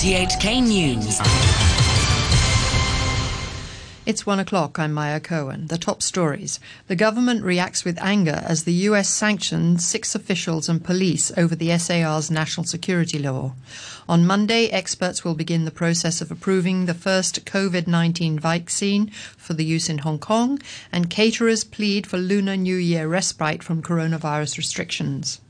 RTHK News. It's one o'clock. I'm Maya Cohen. The top stories. The government reacts with anger as the US sanctions six officials and police over the SAR's national security law. On Monday, experts will begin the process of approving the first COVID 19 vaccine for the use in Hong Kong, and caterers plead for Lunar New Year respite from coronavirus restrictions.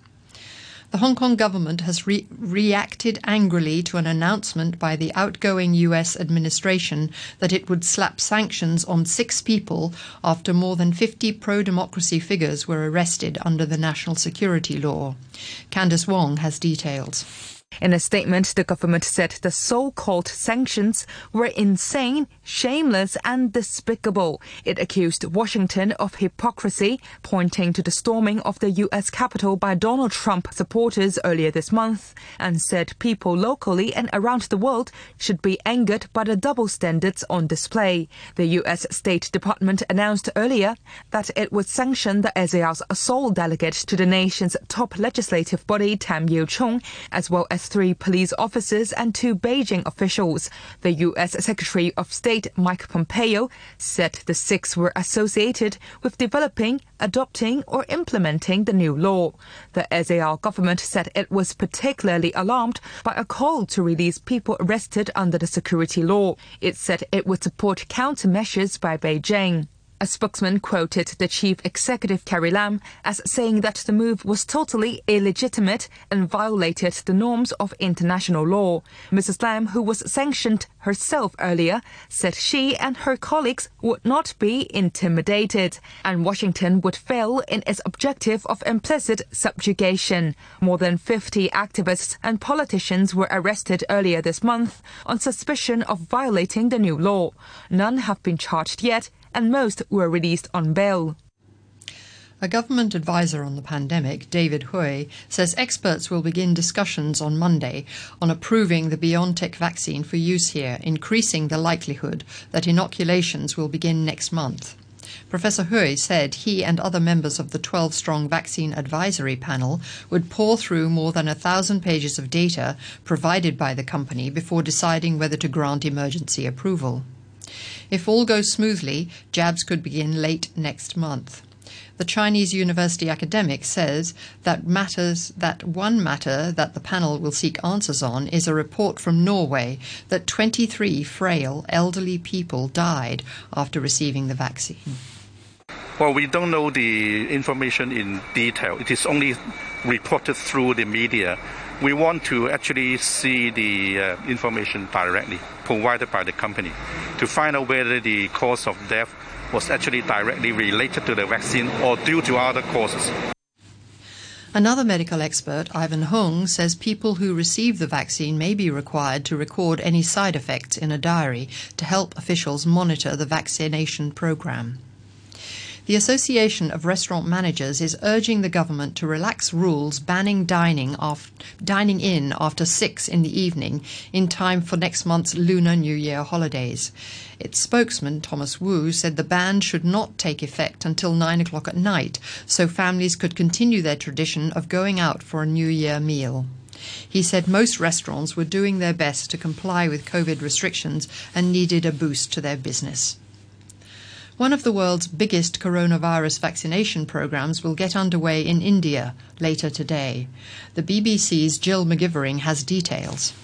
The Hong Kong government has re- reacted angrily to an announcement by the outgoing US administration that it would slap sanctions on six people after more than 50 pro democracy figures were arrested under the national security law. Candice Wong has details. In a statement, the government said the so-called sanctions were insane, shameless and despicable. It accused Washington of hypocrisy, pointing to the storming of the U.S. Capitol by Donald Trump supporters earlier this month, and said people locally and around the world should be angered by the double standards on display. The U.S. State Department announced earlier that it would sanction the SAR's sole delegate to the nation's top legislative body, Tam Yiu-chung, as well as three police officers and two Beijing officials. The U.S. Secretary of State Mike Pompeo said the six were associated with developing, adopting, or implementing the new law. The SAR government said it was particularly alarmed by a call to release people arrested under the security law. It said it would support countermeasures by Beijing. A spokesman quoted the chief executive Carrie Lam as saying that the move was totally illegitimate and violated the norms of international law. Mrs. Lam, who was sanctioned herself earlier, said she and her colleagues would not be intimidated and Washington would fail in its objective of implicit subjugation. More than 50 activists and politicians were arrested earlier this month on suspicion of violating the new law. None have been charged yet and most were released on bail. A government advisor on the pandemic, David Hui, says experts will begin discussions on Monday on approving the BioNTech vaccine for use here, increasing the likelihood that inoculations will begin next month. Professor Hui said he and other members of the 12 strong vaccine advisory panel would pore through more than a thousand pages of data provided by the company before deciding whether to grant emergency approval. If all goes smoothly, jabs could begin late next month. The Chinese university academic says that matters that one matter that the panel will seek answers on is a report from Norway that 23 frail elderly people died after receiving the vaccine. Well, we don't know the information in detail. It is only reported through the media. We want to actually see the uh, information directly provided by the company to find out whether the cause of death was actually directly related to the vaccine or due to other causes. Another medical expert, Ivan Hung, says people who receive the vaccine may be required to record any side effects in a diary to help officials monitor the vaccination program. The Association of Restaurant Managers is urging the government to relax rules banning dining, dining in after 6 in the evening in time for next month's Lunar New Year holidays. Its spokesman, Thomas Wu, said the ban should not take effect until 9 o'clock at night so families could continue their tradition of going out for a New Year meal. He said most restaurants were doing their best to comply with COVID restrictions and needed a boost to their business. One of the world's biggest coronavirus vaccination programs will get underway in India later today. The BBC's Jill McGivering has details.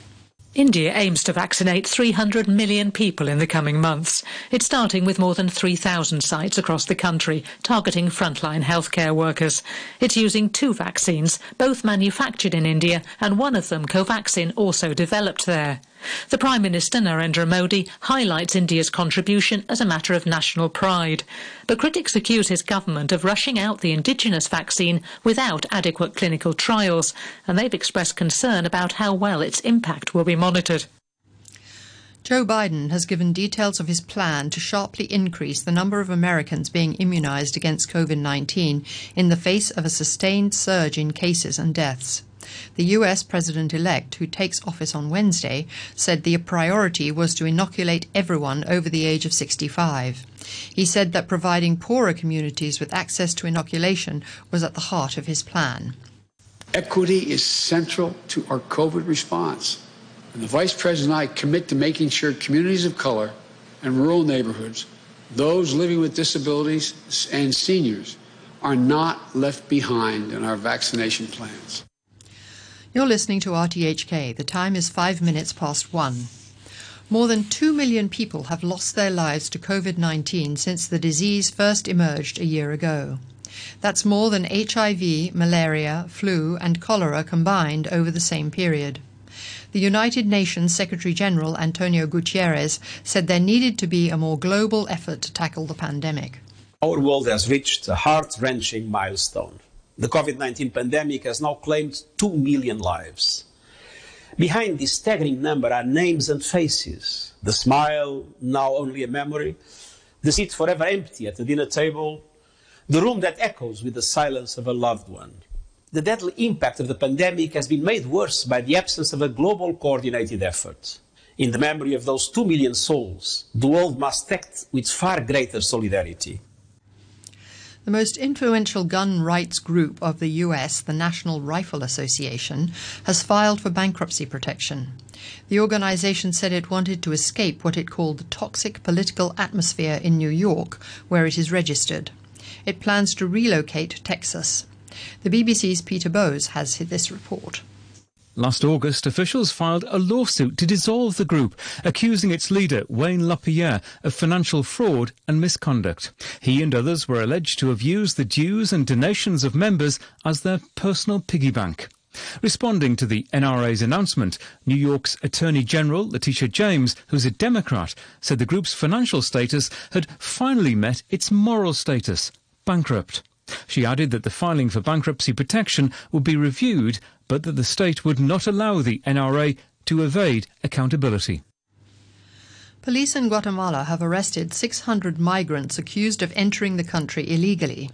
India aims to vaccinate 300 million people in the coming months. It's starting with more than 3,000 sites across the country, targeting frontline healthcare workers. It's using two vaccines, both manufactured in India, and one of them, Covaxin, also developed there. The Prime Minister Narendra Modi highlights India's contribution as a matter of national pride. But critics accuse his government of rushing out the indigenous vaccine without adequate clinical trials, and they've expressed concern about how well its impact will be monitored. Joe Biden has given details of his plan to sharply increase the number of Americans being immunized against COVID 19 in the face of a sustained surge in cases and deaths. The US president elect, who takes office on Wednesday, said the priority was to inoculate everyone over the age of 65. He said that providing poorer communities with access to inoculation was at the heart of his plan. Equity is central to our COVID response. And the Vice President and I commit to making sure communities of color and rural neighborhoods, those living with disabilities and seniors, are not left behind in our vaccination plans. You're listening to RTHK. The time is five minutes past one. More than 2 million people have lost their lives to COVID 19 since the disease first emerged a year ago. That's more than HIV, malaria, flu, and cholera combined over the same period. The United Nations Secretary General Antonio Guterres said there needed to be a more global effort to tackle the pandemic. Our world has reached a heart wrenching milestone. The COVID 19 pandemic has now claimed 2 million lives. Behind this staggering number are names and faces. The smile, now only a memory, the seat forever empty at the dinner table, the room that echoes with the silence of a loved one. The deadly impact of the pandemic has been made worse by the absence of a global coordinated effort. In the memory of those two million souls, the world must act with far greater solidarity. The most influential gun rights group of the US, the National Rifle Association, has filed for bankruptcy protection. The organization said it wanted to escape what it called the toxic political atmosphere in New York, where it is registered. It plans to relocate to Texas. The BBC's Peter Bowes has this report. Last August, officials filed a lawsuit to dissolve the group, accusing its leader, Wayne LaPierre, of financial fraud and misconduct. He and others were alleged to have used the dues and donations of members as their personal piggy bank. Responding to the NRA's announcement, New York's Attorney General Letitia James, who's a Democrat, said the group's financial status had finally met its moral status, bankrupt. She added that the filing for bankruptcy protection would be reviewed, but that the state would not allow the NRA to evade accountability. Police in Guatemala have arrested 600 migrants accused of entering the country illegally.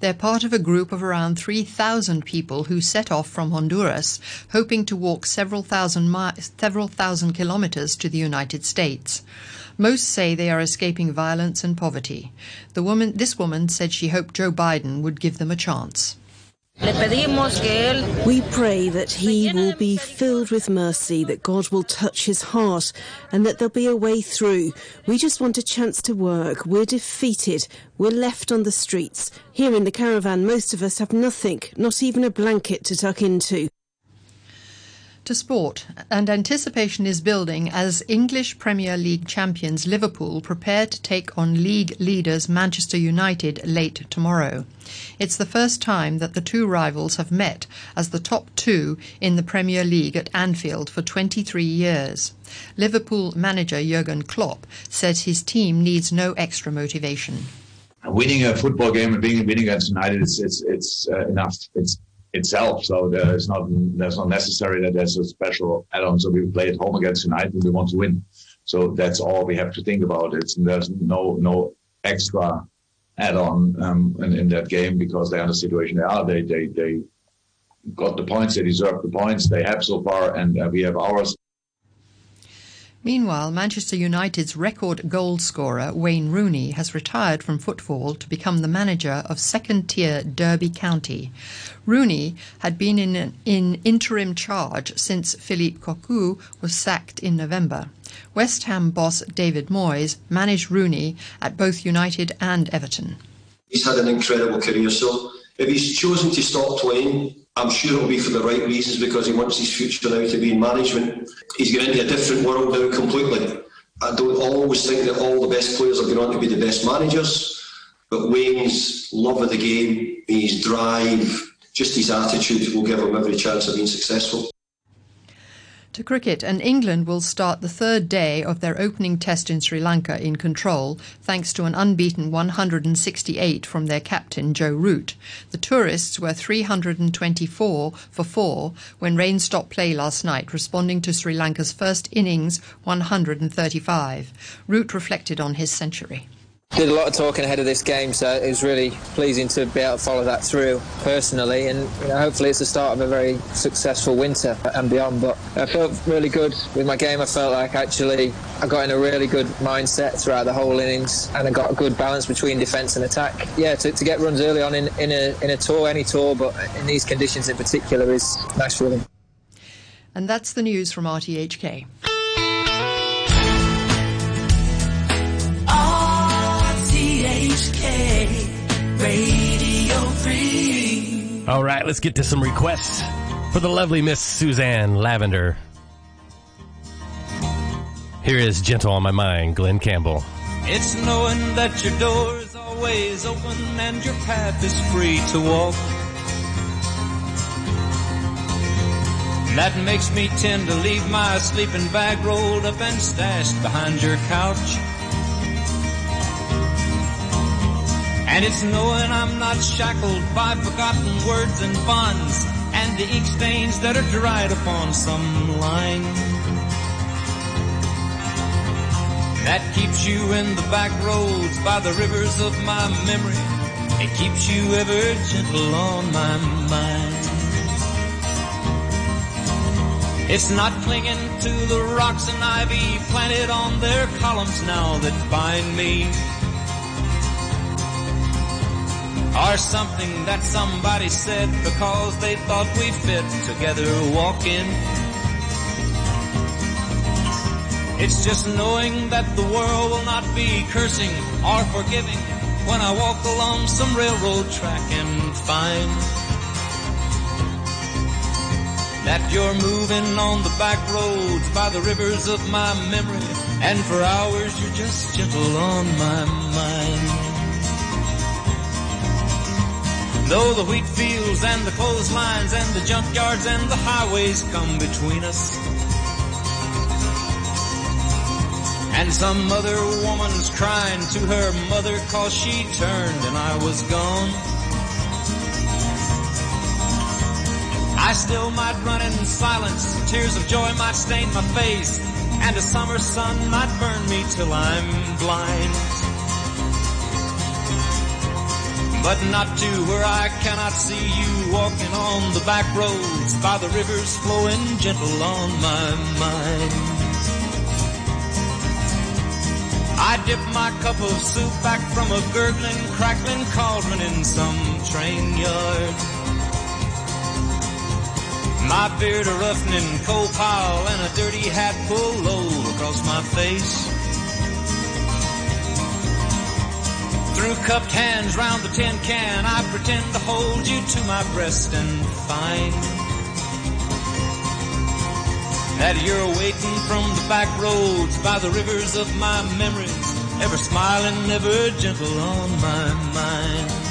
They're part of a group of around 3,000 people who set off from Honduras, hoping to walk several thousand, mi- several thousand kilometers to the United States. Most say they are escaping violence and poverty. The woman, this woman said she hoped Joe Biden would give them a chance. We pray that he will be filled with mercy, that God will touch his heart, and that there'll be a way through. We just want a chance to work. We're defeated. We're left on the streets. Here in the caravan, most of us have nothing, not even a blanket to tuck into to sport, and anticipation is building as English Premier League champions Liverpool prepare to take on league leaders Manchester United late tomorrow. It's the first time that the two rivals have met as the top two in the Premier League at Anfield for 23 years. Liverpool manager Jurgen Klopp says his team needs no extra motivation. Winning a football game and being winning against United, it's it's, it's uh, enough. It's itself. So there's not there's not necessary that there's a special add-on. So we play at home against United and we want to win. So that's all we have to think about. It's there's no no extra add-on um, in, in that game because they are in the situation they are. They they they got the points. They deserve the points they have so far, and uh, we have ours. Meanwhile, Manchester United's record goal scorer Wayne Rooney has retired from football to become the manager of second tier Derby County. Rooney had been in, in interim charge since Philippe Cocu was sacked in November. West Ham boss David Moyes managed Rooney at both United and Everton. He's had an incredible career, so if he's chosen to stop playing, I'm sure it'll be for the right reasons because he wants his future now to be in management. He's getting into a different world now completely. I don't always think that all the best players are going on to be the best managers, but Wayne's love of the game, his drive, just his attitude will give him every chance of being successful. To cricket, and England will start the third day of their opening test in Sri Lanka in control, thanks to an unbeaten 168 from their captain Joe Root. The tourists were 324 for four when rain stopped play last night, responding to Sri Lanka's first innings 135. Root reflected on his century did a lot of talking ahead of this game, so it was really pleasing to be able to follow that through personally. And you know, hopefully, it's the start of a very successful winter and beyond. But I felt really good with my game. I felt like actually I got in a really good mindset throughout the whole innings, and I got a good balance between defence and attack. Yeah, to, to get runs early on in, in a in a tour, any tour, but in these conditions in particular, is nice for them. And that's the news from RTHK. Radio 3. All right, let's get to some requests for the lovely Miss Suzanne Lavender. Here is Gentle on My Mind, Glen Campbell. It's knowing that your door is always open and your path is free to walk. That makes me tend to leave my sleeping bag rolled up and stashed behind your couch. And it's knowing I'm not shackled by forgotten words and bonds and the ink stains that are dried upon some line. That keeps you in the back roads by the rivers of my memory. It keeps you ever gentle on my mind. It's not clinging to the rocks and ivy planted on their columns now that bind me. Or something that somebody said because they thought we fit together walking. It's just knowing that the world will not be cursing or forgiving when I walk along some railroad track and find that you're moving on the back roads by the rivers of my memory and for hours you're just gentle on my mind. Though the wheat fields and the clotheslines and the junkyards and the highways come between us, And some other woman's crying to her mother cause she turned and I was gone. I still might run in silence, tears of joy might stain my face, and a summer sun might burn me till I'm blind. But not to where I cannot see you walking on the back roads by the rivers flowing gentle on my mind. I dip my cup of soup back from a gurgling, crackling cauldron in some train yard. My beard a roughening coal pile and a dirty hat pulled low across my face. Cupped hands round the tin can, I pretend to hold you to my breast and find that you're waiting from the back roads by the rivers of my memories, ever smiling, ever gentle on my mind.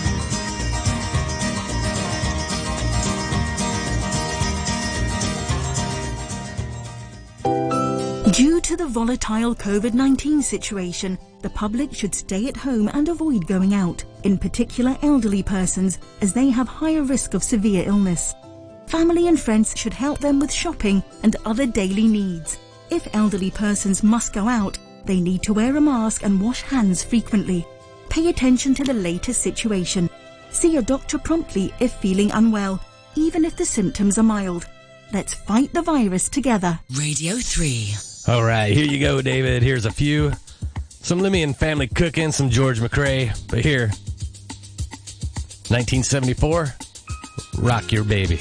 Due to the volatile COVID 19 situation, the public should stay at home and avoid going out, in particular elderly persons, as they have higher risk of severe illness. Family and friends should help them with shopping and other daily needs. If elderly persons must go out, they need to wear a mask and wash hands frequently. Pay attention to the latest situation. See your doctor promptly if feeling unwell, even if the symptoms are mild. Let's fight the virus together. Radio 3. All right, here you go, David. Here's a few. Some Limmie and family cooking, some George McCrae. But here, 1974, Rock Your Baby.